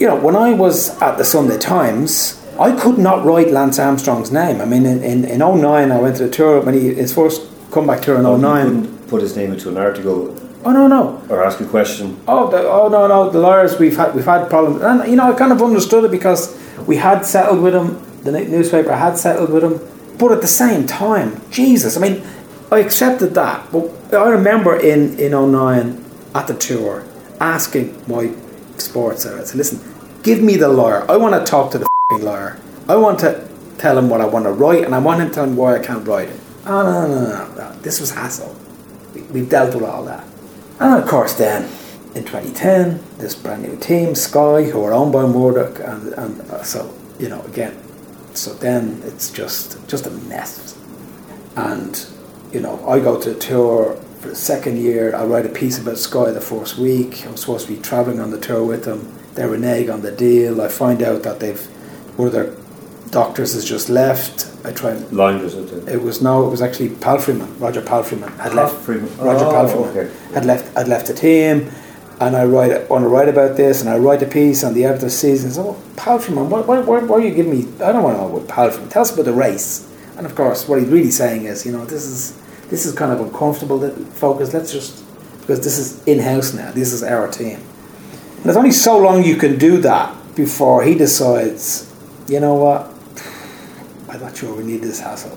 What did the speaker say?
you know, when I was at the Sunday Times, I could not write Lance Armstrong's name. I mean, in, in, in 09, I went to the tour, when he, his first comeback tour in Oh, you 09. couldn't put his name into an article Oh, no, no. or ask a question. Oh, the, oh no, no. The lawyers we've had we've had problems, and you know I kind of understood it because we had settled with him. The newspaper had settled with him, but at the same time, Jesus, I mean, I accepted that. But I remember in in 09 at the tour asking my sports I said, "Listen, give me the lawyer. I want to talk to the lawyer. I want to tell him what I want to write, and I want him to tell him why I can't write it." Oh no, no, no, no. This was hassle. We, dealt with all that. And of course, then in 2010, this brand new team, Sky, who are owned by Murdoch, and, and uh, so you know again, so then it's just just a mess. And you know, I go to tour for the second year. I write a piece about Sky the first week. I'm supposed to be traveling on the tour with them. They renege on the deal. I find out that they've one of their doctors has just left. I try and Line it? it was no, it was actually Palfreeman, Roger Palfreeman had left. Freeman. Roger Oh, Palfreeman okay. had left. Had left the team, and I write want to write about this, and I write a piece on the end of the season. So oh, Palfreeman, why, why, why, why are you giving me? I don't want to know about Palfreeman. Tell us about the race. And of course, what he's really saying is, you know, this is this is kind of uncomfortable. Focus. Let's just because this is in house now. This is our team. And there's only so long you can do that before he decides. You know what? I'm not sure we need this hassle.